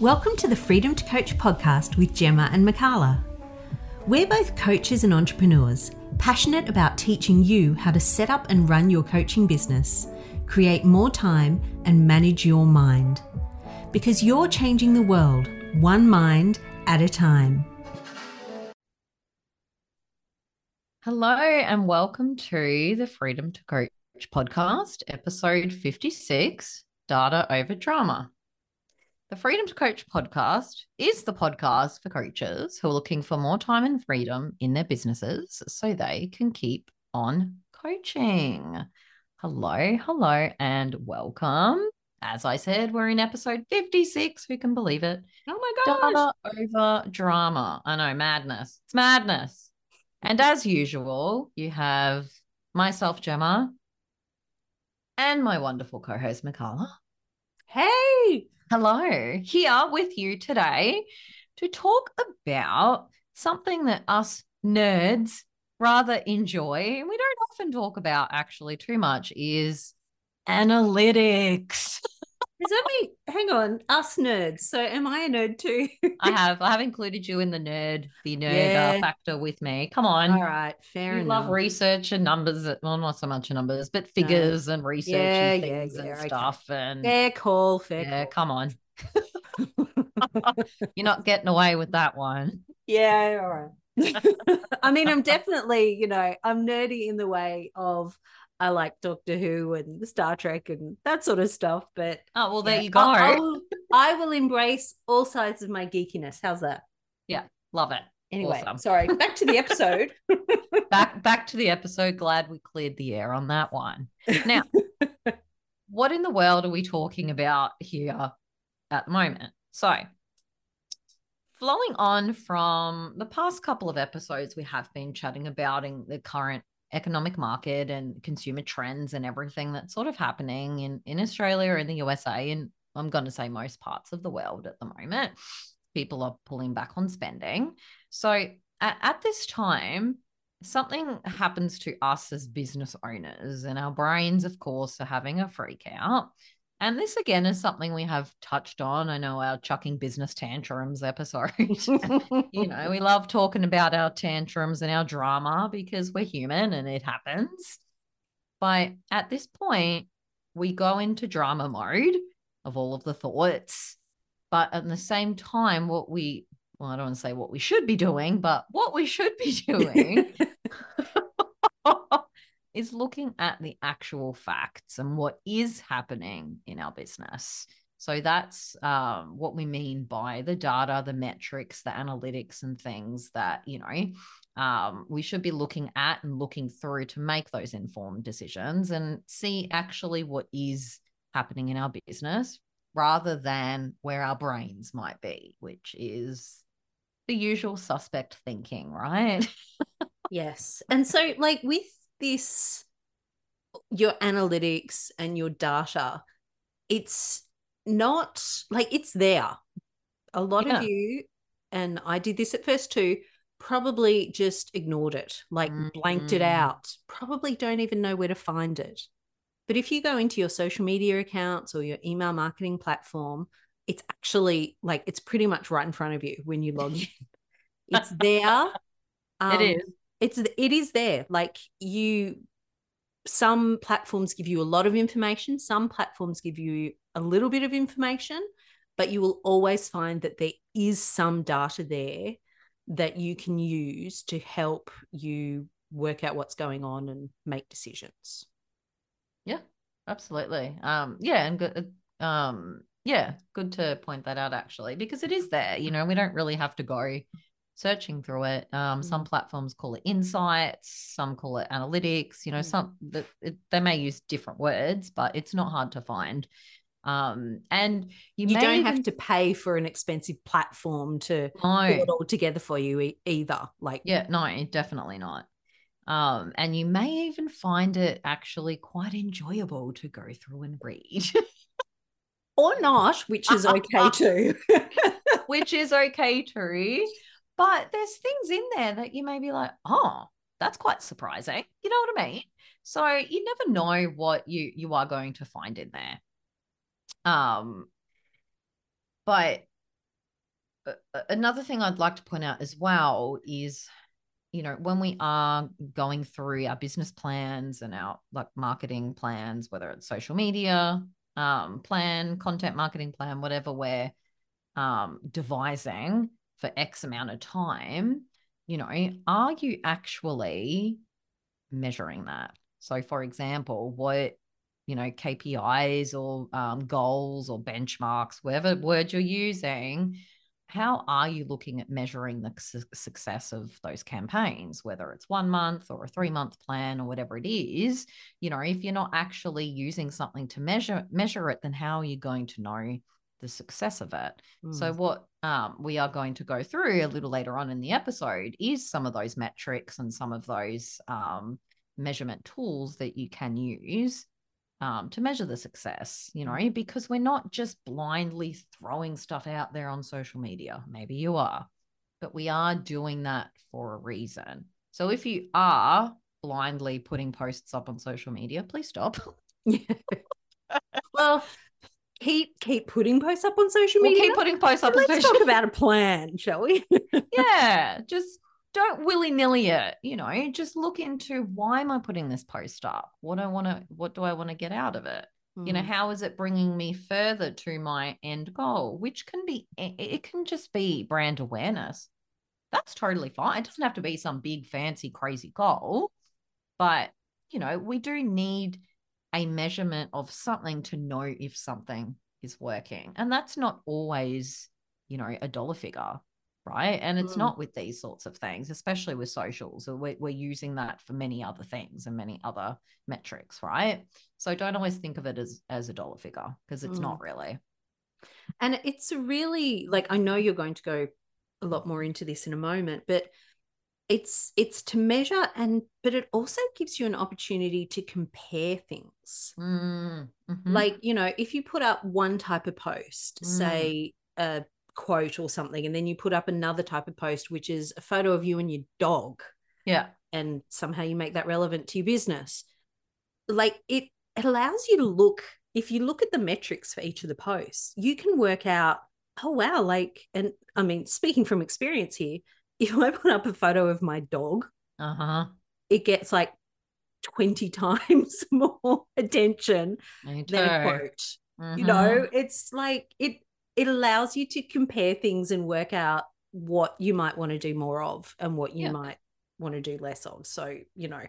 Welcome to the Freedom to Coach podcast with Gemma and Mikala. We're both coaches and entrepreneurs, passionate about teaching you how to set up and run your coaching business, create more time, and manage your mind. Because you're changing the world, one mind at a time. Hello, and welcome to the Freedom to Coach podcast, episode 56 Data Over Drama. The Freedom to Coach podcast is the podcast for coaches who are looking for more time and freedom in their businesses so they can keep on coaching. Hello, hello, and welcome. As I said, we're in episode 56. Who can believe it? Oh my gosh. Data over drama. I know, madness. It's madness. And as usual, you have myself, Gemma, and my wonderful co host, Mikala. Hey, Hello, here with you today to talk about something that us nerds rather enjoy and we don't often talk about actually too much is analytics. Is that me? Hang on, us nerds. So am I a nerd too? I have I have included you in the nerd the nerd Yeah. uh, factor with me. Come on. All right, fair you enough. love research and numbers, well, not so much numbers, but figures and research Yeah, and yeah, things yeah, and okay. stuff. And Fair call, fair yeah, call. come on. You're not getting away with that one. Yeah, all right. I mean, I'm definitely, you know, I'm nerdy in the way of I like Doctor Who and Star Trek and that sort of stuff. But Oh, well, there yeah, you go. I, will, I will embrace all sides of my geekiness. How's that? Yeah, love it. Anyway, Awesome. sorry. Back to the episode. Back back to the episode. Glad we cleared the air on that one. Now, what in the world are we talking about here at the moment? So, flowing on from the past couple of episodes, we have been chatting about in the current economic market and consumer trends and everything that's sort of happening in, in Australia or mm-hmm. in the USA. And I'm going to say most parts of the world at the moment. People are pulling back on spending. So, at, at this time, something happens to us as business owners, and our brains, of course, are having a freak out. And this again is something we have touched on. I know our chucking business tantrums episode. you know, we love talking about our tantrums and our drama because we're human and it happens. But at this point, we go into drama mode of all of the thoughts. But at the same time, what we, well, I don't want to say what we should be doing, but what we should be doing is looking at the actual facts and what is happening in our business. So that's um, what we mean by the data, the metrics, the analytics, and things that, you know, um, we should be looking at and looking through to make those informed decisions and see actually what is happening in our business rather than where our brains might be, which is the usual suspect thinking, right? Yes. And so, like, with this, your analytics and your data, it's not like it's there. A lot Yeah. of you, and I did this at first too, probably just ignored it, like blanked it Mhm. out, probably don't even know where to find it. But if you go into your social media accounts or your email marketing platform, it's actually like it's pretty much right in front of you when you log in. It's there. Um, it is. It's it is there like you some platforms give you a lot of information some platforms give you a little bit of information but you will always find that there is some data there that you can use to help you work out what's going on and make decisions Yeah, absolutely. Um, yeah, and good. Um, yeah, good to point that out actually, because it is there. You know, we don't really have to go searching through it. Um, some platforms call it insights, some call it analytics. You know, Mm. some that it, they may use different words, but it's not hard to find. Um, and you, you, may don't even have to pay for an expensive platform to know. it all together for you e- either like Yeah, no, definitely not. Um, and you may even find it actually quite enjoyable to go through and read. or not which is okay too which is okay too. But there's things in there that you may be like, oh, that's quite surprising. You know what I mean? So you never know what you you are going to find in there. Um, but another thing I'd like to point out as well is, you know, when we are going through our business plans and our like marketing plans, whether it's social media um, plan, content marketing plan, whatever we're um, devising for X amount of time, you know, are you actually measuring that? So, for example, what you know KPIs or um, goals or benchmarks, whatever word you're using, how are you looking at measuring the su- success of those campaigns whether it's one month or a three month plan or whatever it is you know if you're not actually using something to measure measure it then how are you going to know the success of it mm. so what um, we are going to go through a little later on in the episode is some of those metrics and some of those um, measurement tools that you can use um, to measure the success, you know, mm. because we're not just blindly throwing stuff out there on social media. Maybe you are, but we are doing that for a reason. So if you are blindly putting posts up on social media, please stop. well, keep keep putting posts up on social media. We'll keep putting posts up. Let's talk about a plan, shall we? yeah, just don't willy nilly it. You know, just look into why am I putting this post up? What I want to, what do I want to get out of it? Mm. You know, hmm. how is it bringing me further to my end goal? Which can be, it can just be brand awareness. That's totally fine. It doesn't have to be some big, fancy, crazy goal. But, you know, we do need a measurement of something to know if something is working. And that's not always, you know, a dollar figure right? And it's mm. not with these sorts of things, especially with socials. We're, we're using that for many other things and many other metrics, right? So don't always think of it as as a dollar figure because it's mm. not really. And it's really like I know you're going to go a lot more into this in a moment, but it's it's to measure and but it also gives you an opportunity to compare things mm, mm-hmm. like you know if you put up one type of post mm. say a quote or something and then you put up another type of post which is a photo of you and your dog yeah and somehow you make that relevant to your business like it, it allows you to look if you look at the metrics for each of the posts you can work out oh wow like and i mean speaking from experience here if i put up a photo of my dog uh-huh it gets like 20 times more attention than a quote mm-hmm. you know it's like it it allows you to compare things and work out what you might want to do more of and what you yeah. might want to do less of. So, you know,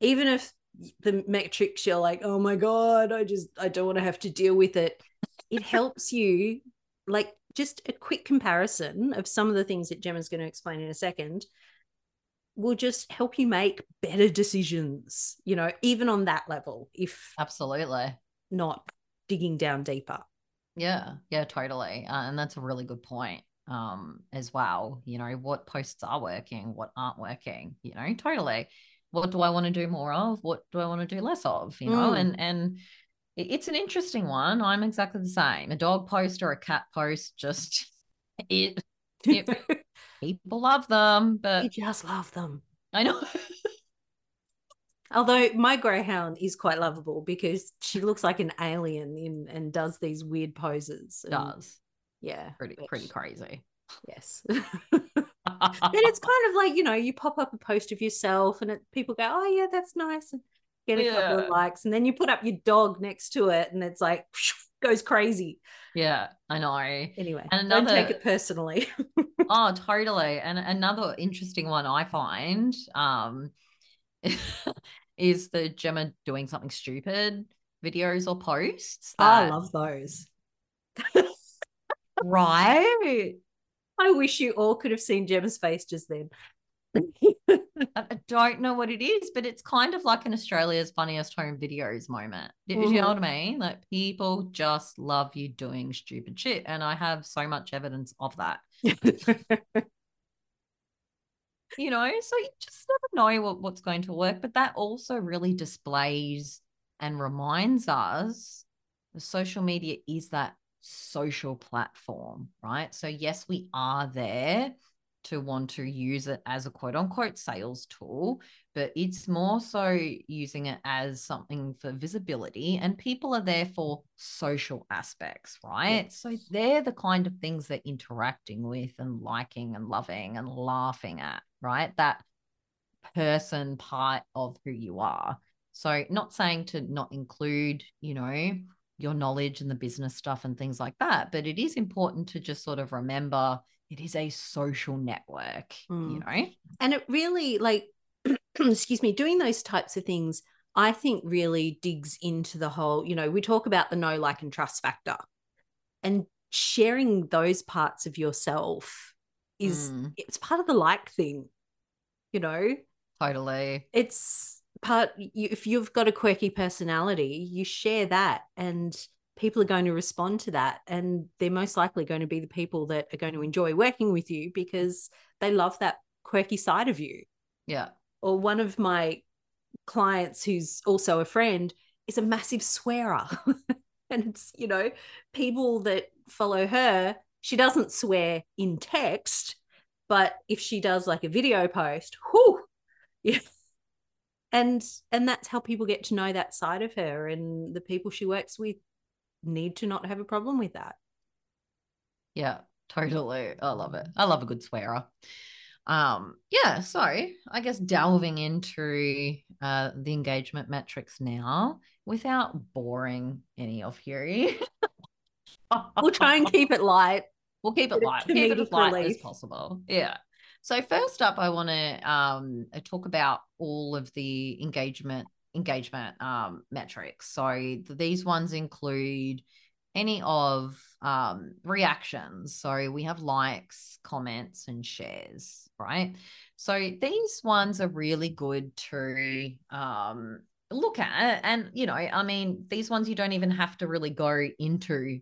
even if the metrics you're like, oh my God, I just, I don't want to have to deal with it, it helps you like just a quick comparison of some of the things that Gemma's going to explain in a second will just help you make better decisions, you know, even on that level, if absolutely not digging down deeper. Yeah, yeah, totally. Uh, and that's a really good point um as well you know what posts are working what aren't working you know totally what do i want to do more of what do i want to do less of you know mm. and and it's an interesting one i'm exactly the same a dog post or a cat post just it, it people love them but you just love them i know Although my greyhound is quite lovable because she looks like an alien in and does these weird poses. And, does. Yeah. Pretty pretty crazy. Yes. and it's kind of like, you know, you pop up a post of yourself and it, people go, Oh yeah, that's nice. And get a yeah. couple of likes. And then you put up your dog next to it and it's like goes crazy. Yeah, I know. Anyway, and another, don't take it personally. oh, totally. And another interesting one I find um is the Gemma doing something stupid videos or posts. That... I love those. right? I wish you all could have seen Gemma's face just then. I don't know what it is, but it's kind of like an Australia's funniest home videos moment. Do mm-hmm. you know what I mean? Like people just love you doing stupid shit. And I have so much evidence of that. you know, so you just never know what, what's going to work. But that also really displays and reminds us the social media is that social platform, right? So, yes, we are there to want to use it as a quote unquote sales tool, but it's more so using it as something for visibility. And people are there for social aspects, right? Yes. So they're the kind of things they're interacting with and liking and loving and laughing at, right? That person part of who you are. So, not saying to not include, you know, your knowledge and the business stuff and things like that, but it is important to just sort of remember it is a social network, mm. you know? And it really, like, excuse me, doing those types of things, I think really digs into the whole, you know, we talk about the know, like, and trust factor. And sharing those parts of yourself is mm. it's part of the like thing, you know? Totally. It's part you, if you've got a quirky personality, you share that and people are going to respond to that and they're most likely going to be the people that are going to enjoy working with you because they love that quirky side of you. Yeah. Or one of my clients who's also a friend is a massive swearer. And it's you know people that follow her she doesn't swear in text but if she does like a video post whoo yeah. And and that's how people get to know that side of her and the people she works with need to not have a problem with that. Yeah, totally. I love it. I love a good swearer. Um, yeah, so I guess delving into uh the engagement metrics now without boring any of you. we'll try and keep it light. We'll keep it light. Keep it as light relief. as possible. Yeah. So first up, I want to um, talk about all of the engagement engagement um, metrics. So these ones include any of um, reactions. So we have likes, comments, and shares, right? So these ones are really good to um, look at. And, you know, I mean, these ones you don't even have to really go into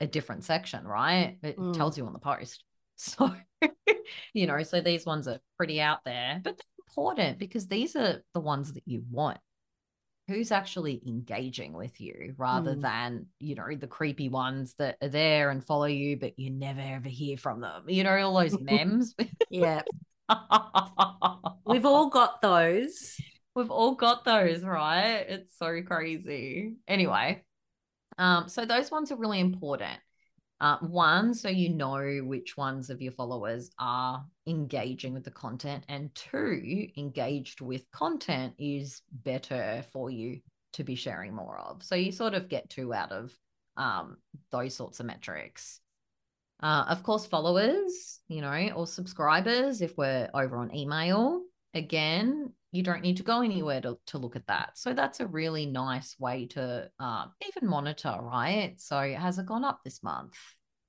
a different section, right? It mm. tells you on the post. So, you know, so these ones are pretty out there, but they're important because these are the ones that you want who's actually engaging with you rather mm. than you know the creepy ones that are there and follow you but you never ever hear from them you know all those memes? Yeah we've all got those. We've all got those right? It's so crazy. Anyway um so those ones are really important uh, one, so you know which ones of your followers are engaging with the content, and two, engaged with content is better for you to be sharing more of. So you sort of get two out of um, those sorts of metrics. Uh, of course, followers, you know, or subscribers, if we're over on email, again, you don't need to go anywhere to, to look at that. So that's a really nice way to uh, even monitor, right? So has it gone up this month?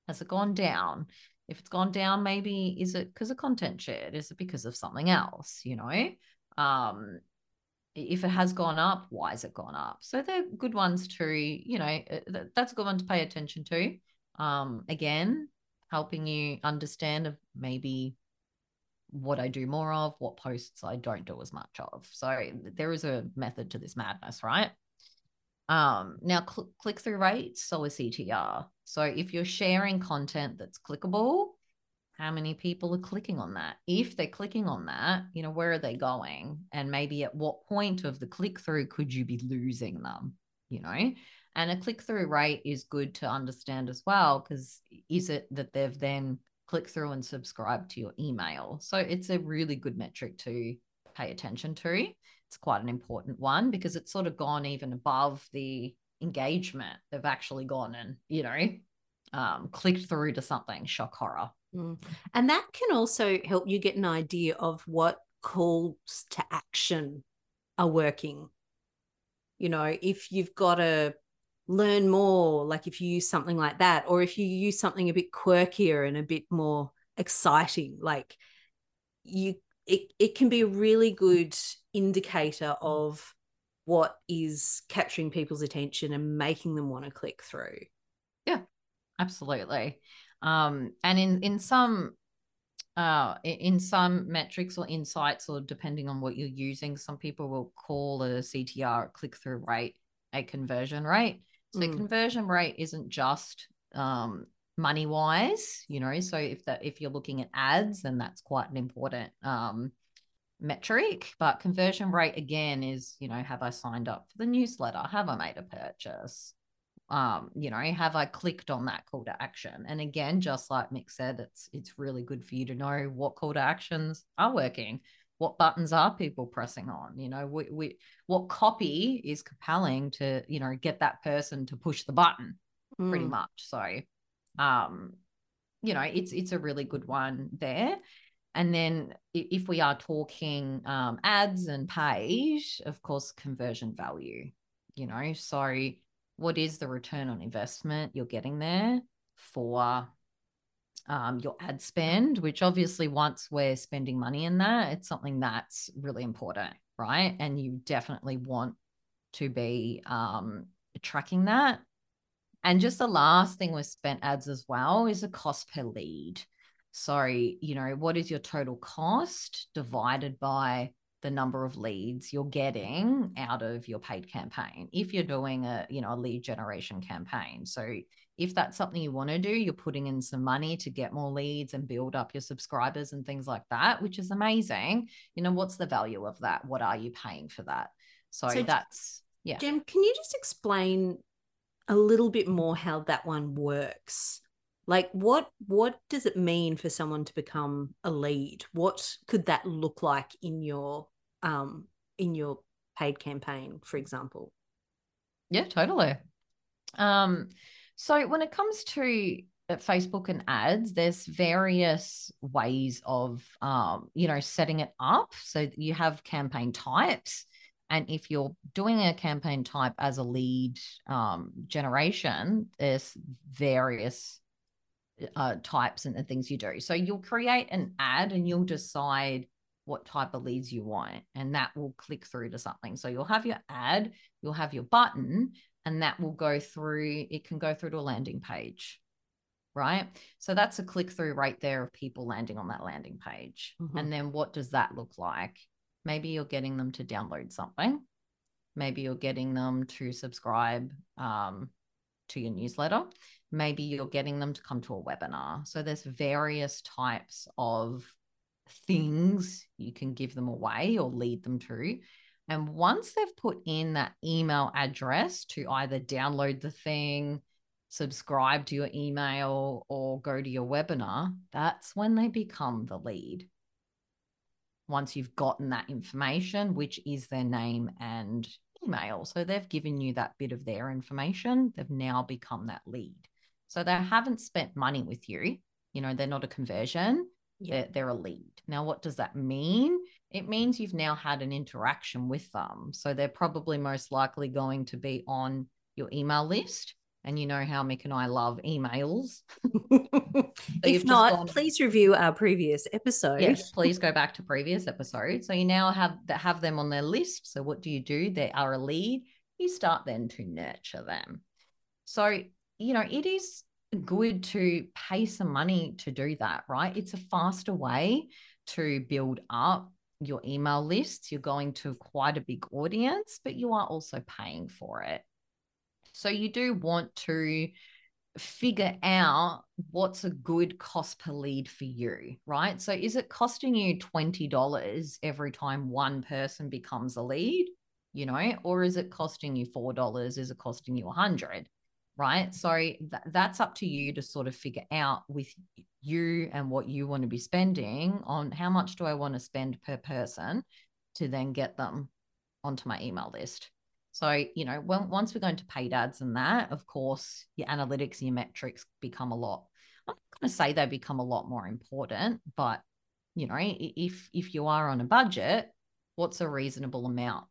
Has it gone down? If it's gone down, maybe is it because of content shared? Is it because of something else? You know, um, if it has gone up, why has it gone up? So they're good ones to, you know, uh, that's a good one to pay attention to. Um, again, helping you understand of maybe what I do more of, what posts I don't do as much of. So there is a method to this madness, right? Um, now cl- click through rates, so a CTR. So if you're sharing content that's clickable, how many people are clicking on that? If they're clicking on that, you know, where are they going? And maybe at what point of the click through could you be losing them? You know, and a click through rate is good to understand as well because is it that they've then click through and subscribe to your email. So it's a really good metric to pay attention to. It's quite an important one because it's sort of gone even above the engagement. They've actually gone and, you know, um, clicked through to something, shock horror. Mm. And that can also help you get an idea of what calls to action are working. You know, if you've got a learn more like if you use something like that or if you use something a bit quirkier and a bit more exciting like you it, it can be a really good indicator of what is capturing people's attention and making them want to click through. Yeah absolutely. Um and in in some uh in some metrics or insights or depending on what you're using some people will call a ctr click through rate a conversion rate so mm. conversion rate isn't just um, money wise, you know. So if that if you're looking at ads, then that's quite an important um, metric. But conversion rate again is, you know, have I signed up for the newsletter? Have I made a purchase? Um, you know, have I clicked on that call to action? And again, just like Mick said, it's it's really good for you to know what call to actions are working, what buttons are people pressing on, you know, we, we what copy is compelling to, you know, get that person to push the button mm. pretty much. So um, you know, it's it's a really good one there. And then if we are talking um, ads and page, of course, conversion value, you know, so what is the return on investment you're getting there for um, your ad spend, which obviously once we're spending money in that, it's something that's really important, right? And you definitely want to be um, tracking that and just the last thing with spent ads as well is a cost per lead. So, you know, what is your total cost divided by the number of leads you're getting out of your paid campaign if you're doing a you know a lead generation campaign so if that's something you want to do you're putting in some money to get more leads and build up your subscribers and things like that which is amazing. You know what's the value of that? What are you paying for that? So, so that's yeah. Jem can you just explain a little bit more how that one works? Like what what does it mean for someone to become a lead? What could that look like in your um in your paid campaign for example? Yeah totally. Um so when it comes to uh, facebook and ads there's various ways of um you know setting it up so you have campaign types and if you're doing a campaign type as a lead um, generation, there's various uh, types and, the things you do. So you'll create an ad and you'll decide what type of leads you want, and that will click through to something. So you'll have your ad, you'll have your button, and that will go through, it can go through to a landing page. Right. So that's a click through right there of people landing on that landing page. Mm-hmm. And then what does that look like? Maybe you're getting them to download something. Maybe you're getting them to subscribe um, to your newsletter. Maybe you're getting them to come to a webinar. So there's various types of things you can give them away or lead them to. And once they've put in that email address to either download the thing, subscribe to your email, or go to your webinar, that's when they become the lead once you've gotten that information, which is their name and email. So they've given you that bit of their information. They've now become that lead. So they haven't spent money with you. You know, they're not a conversion, yeah. they're, they're a lead. Now, what does that mean? It means you've now had an interaction with them. So they're probably most likely going to be on your email list and you know how Mick and I love emails. if not, gone... please review our previous episode. Yes, please go back to previous episodes. So you now have have them on their list. So what do you do? They are a lead. You start then to nurture them. So you know it is good to pay some money to do that, right? It's a faster way to build up your email lists. You're going to quite a big audience, but you are also paying for it. So you do want to figure out what's a good cost per lead for you, right? So is it costing you $20 every time one person becomes a lead, you know, or is it costing you $4? Is it costing you 100? Right. So th- that's up to you to sort of figure out with you and what you want to be spending on how much do I want to spend per person to then get them onto my email list. So, you know, when, once we're going to paid ads and that, of course, your analytics your metrics become a lot. I'm not going to say they become a lot more important, but you know, if if you are on a budget, what's a reasonable amount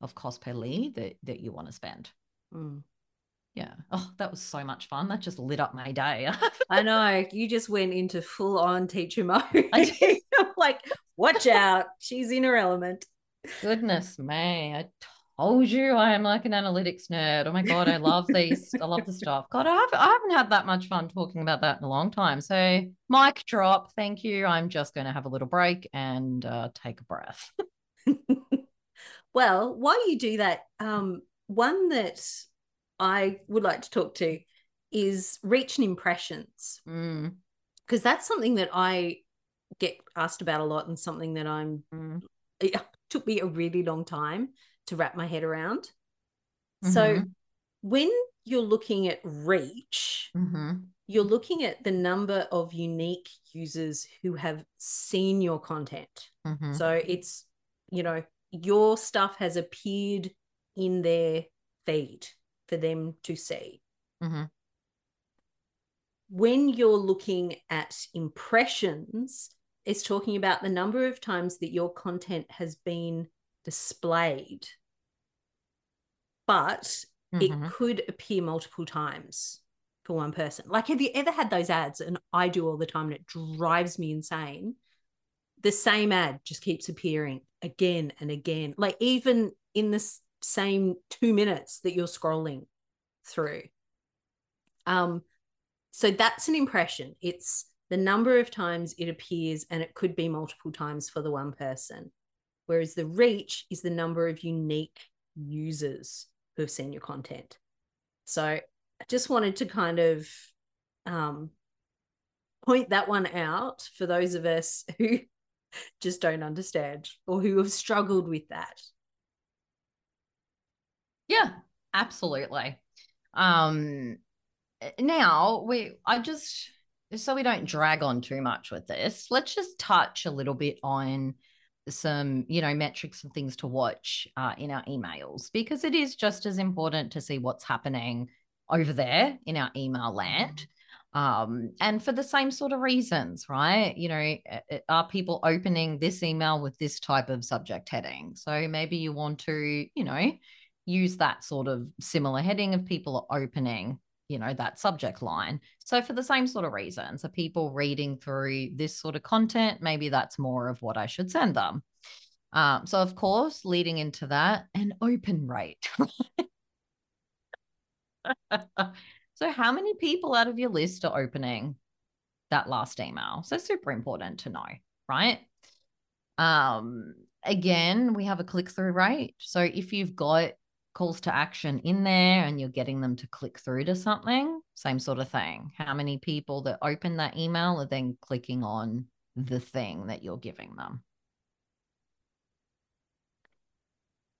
of cost per lead that that you want to spend? Mm. Yeah. Oh, that was so much fun. That just lit up my day. I know. You just went into full on teacher mode. like, watch out. She's in her element. Goodness me. I told you I am like an analytics nerd. Oh my God, I love these. I love the stuff. God, I, have, I haven't had that much fun talking about that in a long time. So, mic drop. Thank you. I'm just going to have a little break and uh, take a breath. well, while you do that, um, one that I would like to talk to is reach and impressions. Mm, because that's something that I get asked about a lot and something that I'm mm, it took me a really long time to wrap my head around. So mhm, when you're looking at reach, mhm, you're looking at the number of unique users who have seen your content. mhm, So it's, you know, your stuff has appeared in their feed for them to see. mhm, When you're looking at impressions, it's talking about the number of times that your content has been displayed, but it mhm. could appear multiple times for one person. Like, have you ever had those ads? And I do all the time, and it drives me insane. The same ad just keeps appearing again and again, like even in the s- same two minutes that you're scrolling through. Um, so that's an impression. It's the number of times it appears, and it could be multiple times for the one person. Whereas the reach is the number of unique users who have seen your content. So I just wanted to kind of um, point that one out for those of us who just don't understand or who have struggled with that. Yeah, absolutely. Um now we I just so we don't drag on too much with this, let's just touch a little bit on some, you know, metrics and things to watch uh, in our emails because it is just as important to see what's happening over there in our email land. Um, and for the same sort of reasons, right? You know, are people opening this email with this type of subject heading? So maybe you want to, you know, use that sort of similar heading of people are opening you know that subject line. So for the same sort of reasons are people reading through this sort of content? Maybe that's more of what i should send them. Um, so of course leading into that an open rate. So how many people out of your list are opening that last email? So super important to know right? Um again we have a click-through rate. So if you've got calls to action in there and you're getting them to click through to something, same sort of thing. How many people that open that email are then clicking on the thing that you're giving them?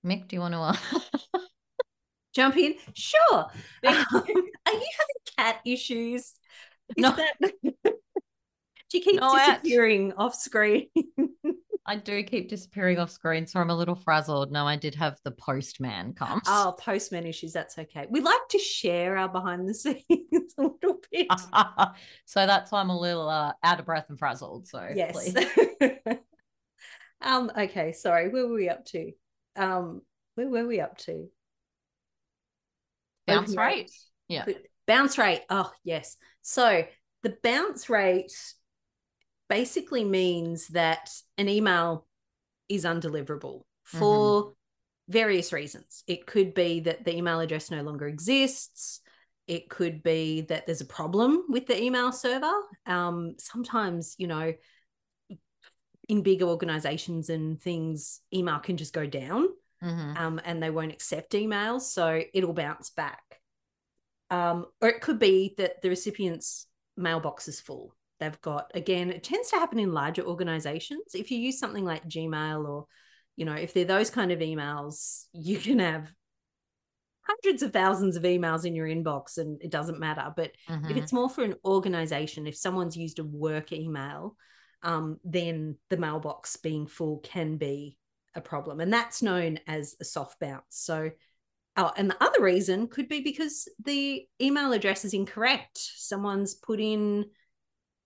Mick, do you want to jump in? Sure. Um, are you having cat issues? Is no. That... she keeps No, disappearing off screen. I do keep disappearing off screen, so I'm a little frazzled. No, I did have the postman come. Oh, postman issues. That's okay. We like to share our behind the scenes a little bit. so that's why I'm a little uh, out of breath and frazzled. So yes. um. Okay. Sorry. Where were we up to? Um. Where were we up to? Bounce rate. rate. Yeah. Bounce rate. Oh yes. So the bounce rate basically means that an email is undeliverable for mm-hmm. various reasons. It could be that the email address no longer exists. It could be that there's a problem with the email server. Um, sometimes, you know, in bigger organizations and things, email can just go down mm-hmm. um, and they won't accept emails. So it'll bounce back. Um, or it could be that the recipient's mailbox is full they've got. Again it tends to happen in larger organizations. If you use something like gmail or you know if they're those kind of emails you can have hundreds of thousands of emails in your inbox and it doesn't matter. But mm-hmm. if it's more for an organization if someone's used a work email um, then the mailbox being full can be a problem. And that's known as a soft bounce. So Oh, and the other reason could be because the email address is incorrect. Someone's put in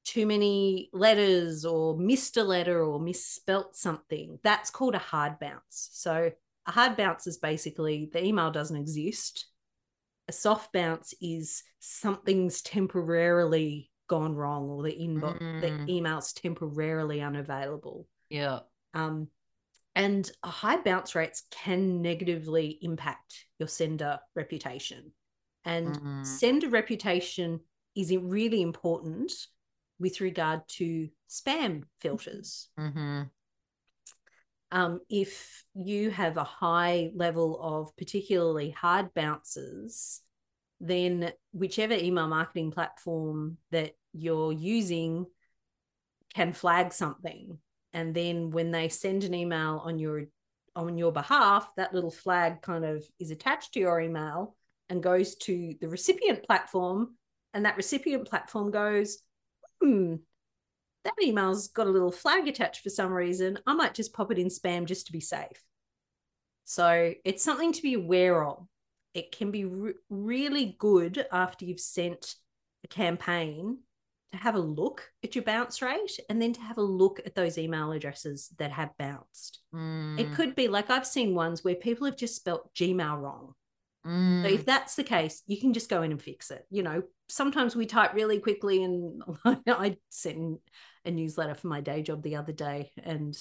too many letters or missed a letter or misspelt something, that's called a hard bounce. So a hard bounce is basically the email doesn't exist. A soft bounce is something's temporarily gone wrong or the inbox mm. the email's temporarily unavailable. Yeah. Um and high bounce rates can negatively impact your sender reputation. And mm. sender reputation is really important with regard to spam filters. Mm-hmm. Um, if you have a high level of particularly hard bounces, then whichever email marketing platform that you're using can flag something. And then when they send an email on your on your behalf, that little flag kind of is attached to your email and goes to the recipient platform. And that recipient platform goes, hmm, that email's got a little flag attached for some reason. I might just pop it in spam just to be safe. So it's something to be aware of. It can be re- really good after you've sent a campaign to have a look at your bounce rate and then to have a look at those email addresses that have bounced. Mm. It could be like I've seen ones where people have just spelt Gmail wrong. Mm. So if that's the case, you can just go in and fix it. You know, sometimes we type really quickly, and I sent a newsletter for my day job the other day, and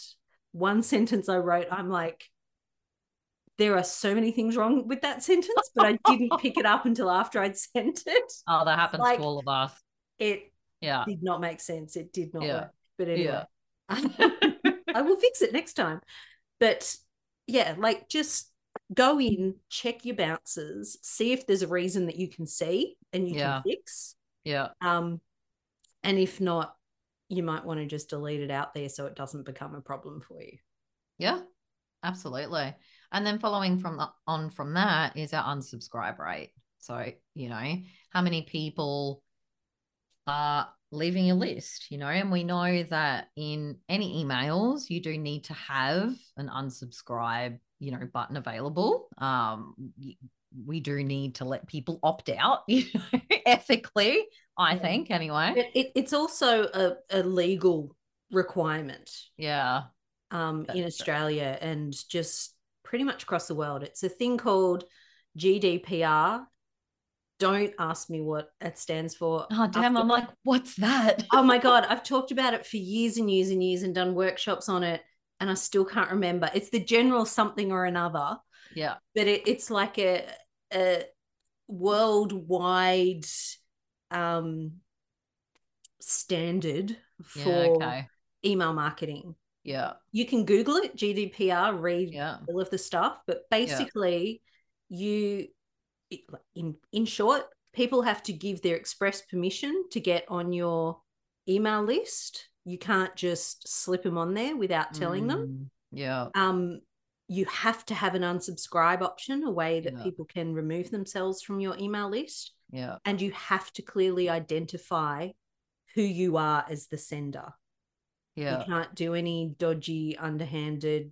one sentence I wrote, I'm like, there are so many things wrong with that sentence, but I didn't pick it up until after I'd sent it. oh, that happens like- to all of us. It Yeah. did not make sense. It did not Yeah. work. But anyway, Yeah. I will fix it next time. But yeah, like just go in, check your bounces, see if there's a reason that you can see and you Yeah. can fix. Yeah. Um, and if not, you might want to just delete it out there so it doesn't become a problem for you. Yeah. Absolutely. And then following from the, on from that is our unsubscribe rate. So, you know, how many people are leaving a list, you know, and we know that in any emails, you do need to have an unsubscribe, you know, button available. Um, we do need to let people opt out, you know, ethically, I Yeah. think, anyway. It, it, it's also a, a legal requirement Yeah. um, in true. Australia and just pretty much across the world. It's a thing called GDPR. Don't ask me what it stands for. Oh, damn. After- I'm like, what's that? oh my God, I've talked about it for years and years and years and done workshops on it, and I still can't remember. It's the general something or another, yeah. but it, it's like a, a worldwide um, standard Yeah. for Okay. email marketing. Yeah. You can Google it, GDPR, read Yeah. all of the stuff, but basically, you, it- in in short, people have to give their express permission to get on your email list. You can't just slip them on there without telling them. Mm, Yeah. Um, you have to have an unsubscribe option, a way that Yeah. people can remove themselves from your email list, Yeah. and you have to clearly identify who you are as the sender. Yeah. You can't do any dodgy, underhanded.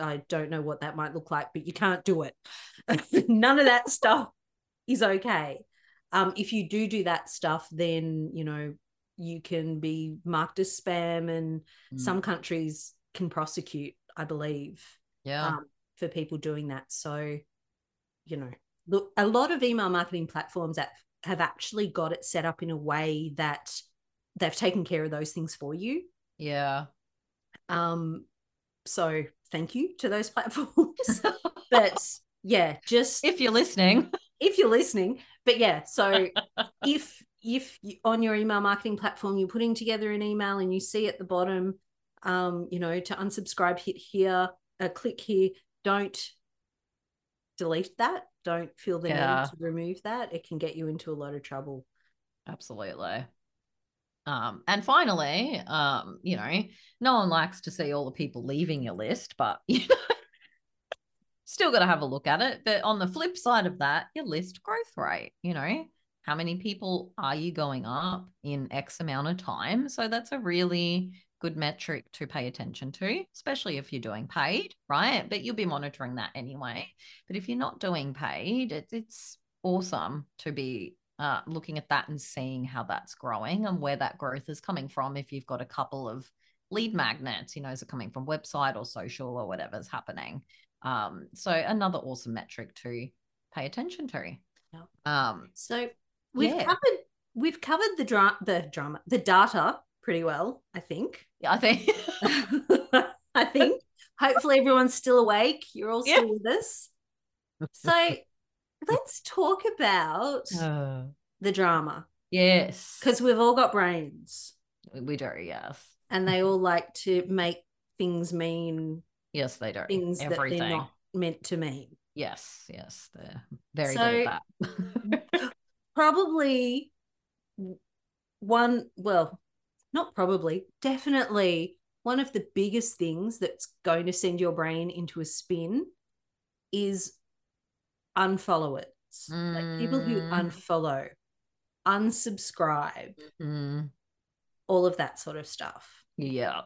I don't know what that might look like, but you can't do it. None of that stuff is okay. Um, if you do do that stuff, then you know you can be marked as spam, and Mm, some countries can prosecute, I believe, Yeah. um, for people doing that. So, you know, look, a lot of email marketing platforms that have actually got it set up in a way that they've taken care of those things for you. yeah. Um, so thank you to those platforms. but yeah, just if you're listening. if you're listening, but yeah, so if if you, on your email marketing platform you're putting together an email and you see at the bottom, um, you know, to unsubscribe, hit here, uh, click here. Don't delete that. Don't feel the Yeah. need to remove that. It can get you into a lot of trouble. Absolutely. Um, and finally, um, you know, no one likes to see all the people leaving your list, but you know, still got to have a look at it. But on the flip side of that, your list growth rate, you know, how many people are you going up in X amount of time? So that's a really good metric to pay attention to, especially if you're doing paid, right? But you'll be monitoring that anyway. But if you're not doing paid, it, it's awesome to be uh, looking at that and seeing how that's growing and where that growth is coming from. If you've got a couple of lead magnets, you know, is it coming from website or social or whatever's happening? Um, so another awesome metric to pay attention to. Yeah. Um, So we've Yeah. covered we've covered the dra- the drama the data pretty well, I think. yeah, I think. I think. Hopefully everyone's still awake. You're all Yeah. still with us. So let's talk about Uh, the drama yes, because we've all got brains we do. Yes, and they all like to make things mean yes, they do. things that they're not meant to mean. Yes, yes, they're very So- good at that. probably one, well, not probably, definitely one of the biggest things that's going to send your brain into a spin is unfollowers. Mm. Like people who mm. unfollow, unsubscribe, mm. all of that sort of stuff. Yeah.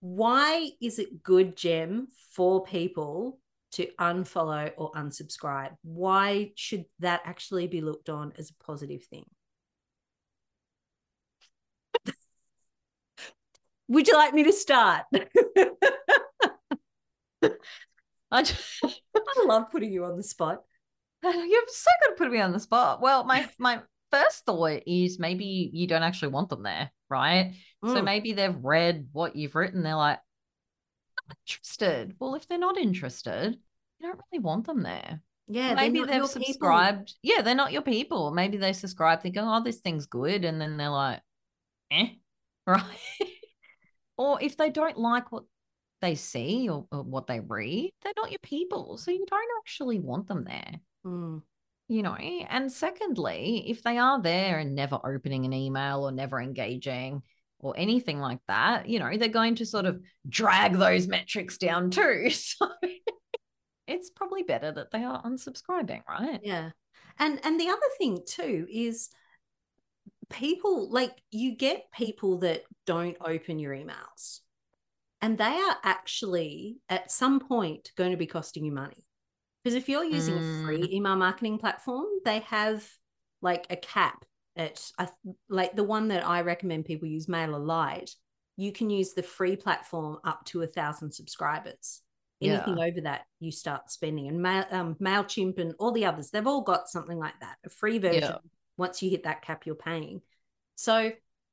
Why is it good, Gem, for people to unfollow or unsubscribe? Why should that actually be looked on as a positive thing? Would you like me to start? I, just, I love putting you on the spot. You're so good at putting me on the spot. Well, my my first thought is maybe you don't actually want them there, right? Mm. So maybe they've read what you've written. They're like, interested. Well, if they're not interested, you don't really want them there. Yeah, maybe they've subscribed. People. Yeah, they're not your people. Maybe they subscribe thinking, oh, this thing's good. And then they're like, eh, right? or if they don't like what they see or, or, what they read, they're not your people. So you don't actually want them there. Mm. You know, and secondly, if they are there and never opening an email or never engaging, or anything like that, you know, they're going to sort of drag those metrics down too. So it's probably better that they are unsubscribing, right? Yeah. And and the other thing too is people like you get people that don't open your emails. And they are actually at some point going to be costing you money. Because if you're using mm. a free mm. email marketing platform, they have like a cap at I, like the one that I recommend people use, MailerLite. You can use the free platform up to a thousand subscribers. Anything yeah. over that, you start spending. And Mail, um, Mailchimp and all the others, they've all got something like that, a free version. Yeah. Once you hit that cap, you're paying. So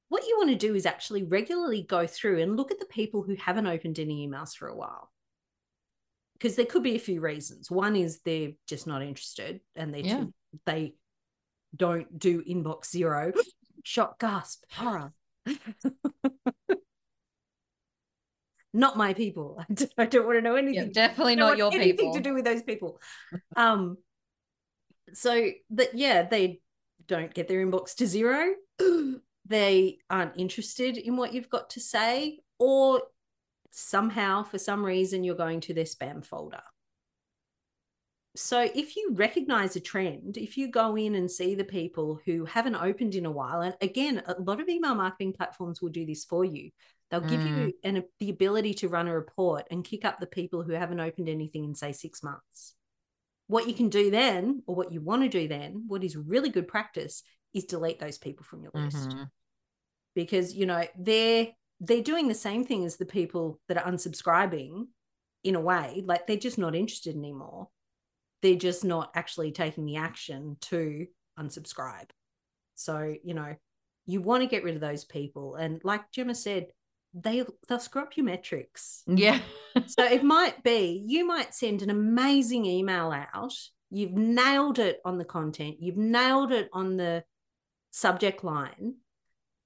what you want to do is actually regularly go through and look at the people who haven't opened any emails for a while because there could be a few reasons. One is they're just not interested and they yeah. they don't do inbox zero. Shock gasp horror. Not my people. I don't want to know anything. yeah, definitely not your anything people. to do with those people. Um so that yeah they don't get their inbox to zero. They aren't interested in what you've got to say or somehow for some reason you're going to their spam folder so if you recognize a trend if you go in and see the people who haven't opened in a while and again a lot of email marketing platforms will do this for you they'll give mm. you an, the ability to run a report and kick up the people who haven't opened anything in say six months what you can do then or what you want to do then what is really good practice is delete those people from your list mm-hmm. because you know they're they're doing the same thing as the people that are unsubscribing in a way like they're just not interested anymore. They're just not actually taking the action to unsubscribe. So you know you want to get rid of those people and like gemma said they they'll screw up your metrics. Yeah. So it might be you might send an amazing email out you've nailed it on the content you've nailed it on the subject line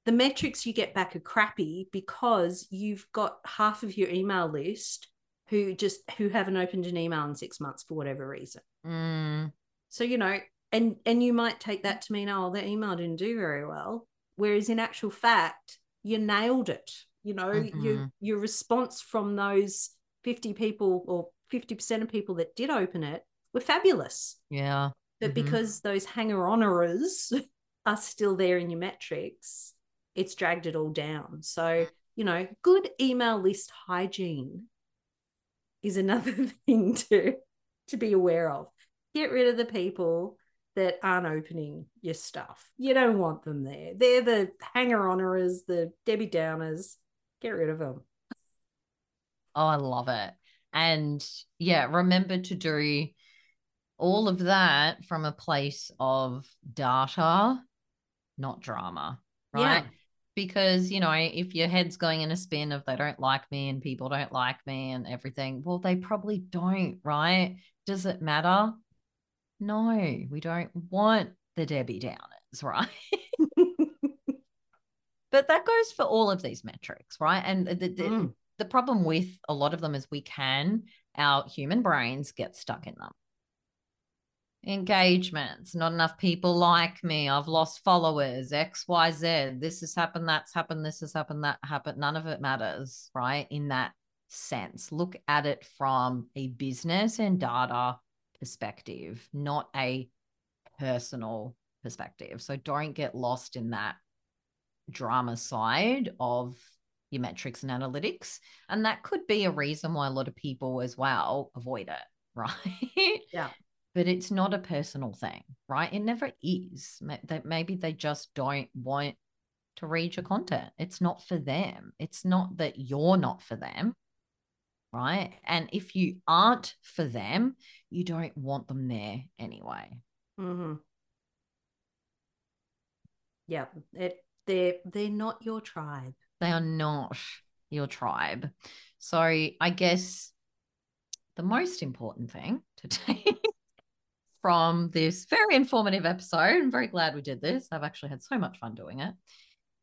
the metrics you get back are crappy because you've got half of your email list who just who haven't opened an email in six months for whatever reason mm. so you know and and you might take that to mean oh the email didn't do very well whereas in actual fact you nailed it you know mm-hmm. your your response from those 50 people or 50% of people that did open it were fabulous yeah but mm-hmm. because those hanger honorers are still there in your metrics, it's dragged it all down. So, you know, good email list hygiene is another thing to to be aware of. Get rid of the people that aren't opening your stuff. You don't want them there. They're the hanger honorers, the Debbie Downers. Get rid of them. Oh, I love it. And yeah, mm. remember to do all of that from a place of data not drama, right? Yeah. Because, you know, if your head's going in a spin of they don't like me and people don't like me and everything, well, they probably don't, right? Does it matter? No, we don't want the Debbie Downers, right? but that goes for all of these metrics, right? And the, the, mm. the problem with a lot of them is we can, our human brains get stuck in them engagements, not enough people like me, I've lost followers, XYZ, this has happened, that's happened, this has happened, that happened. None of it matters, right? In that sense, look at it from a business and data perspective, not a personal perspective. So don't get lost in that drama side of your metrics and analytics. And that could be a reason why a lot of people as well avoid it, right? Yeah but it's not a personal thing, right? It never is. That maybe they just don't want to read your content. It's not for them. It's not that you're not for them, right? And if you aren't for them, you don't want them there anyway. Mm-hmm. Yeah, it they're they're not your tribe. They are not your tribe. So I guess the most important thing to take from this very informative episode. I'm very glad we did this. I've actually had so much fun doing it.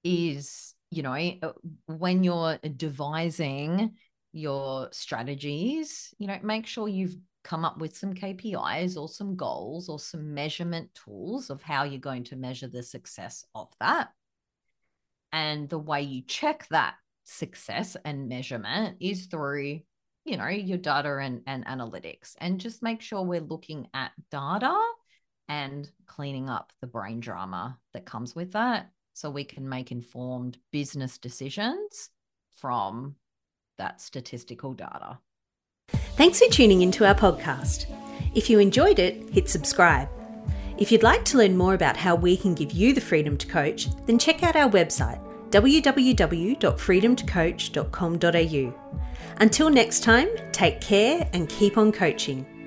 Is, you know, uh, when you're devising your strategies, you know, make sure you've come up with some KPIs or some goals or some measurement tools of how you're going to measure the success of that. And the way you check that success and measurement is through you know your data and, and analytics and just make sure we're looking at data and cleaning up the brain drama that comes with that so we can make informed business decisions from that statistical data. Thanks for tuning into our podcast. If you enjoyed it hit subscribe. If you'd like to learn more about how we can give you the freedom to coach then check out our website www.freedomtocoach.com.au until next time, take care and keep on coaching.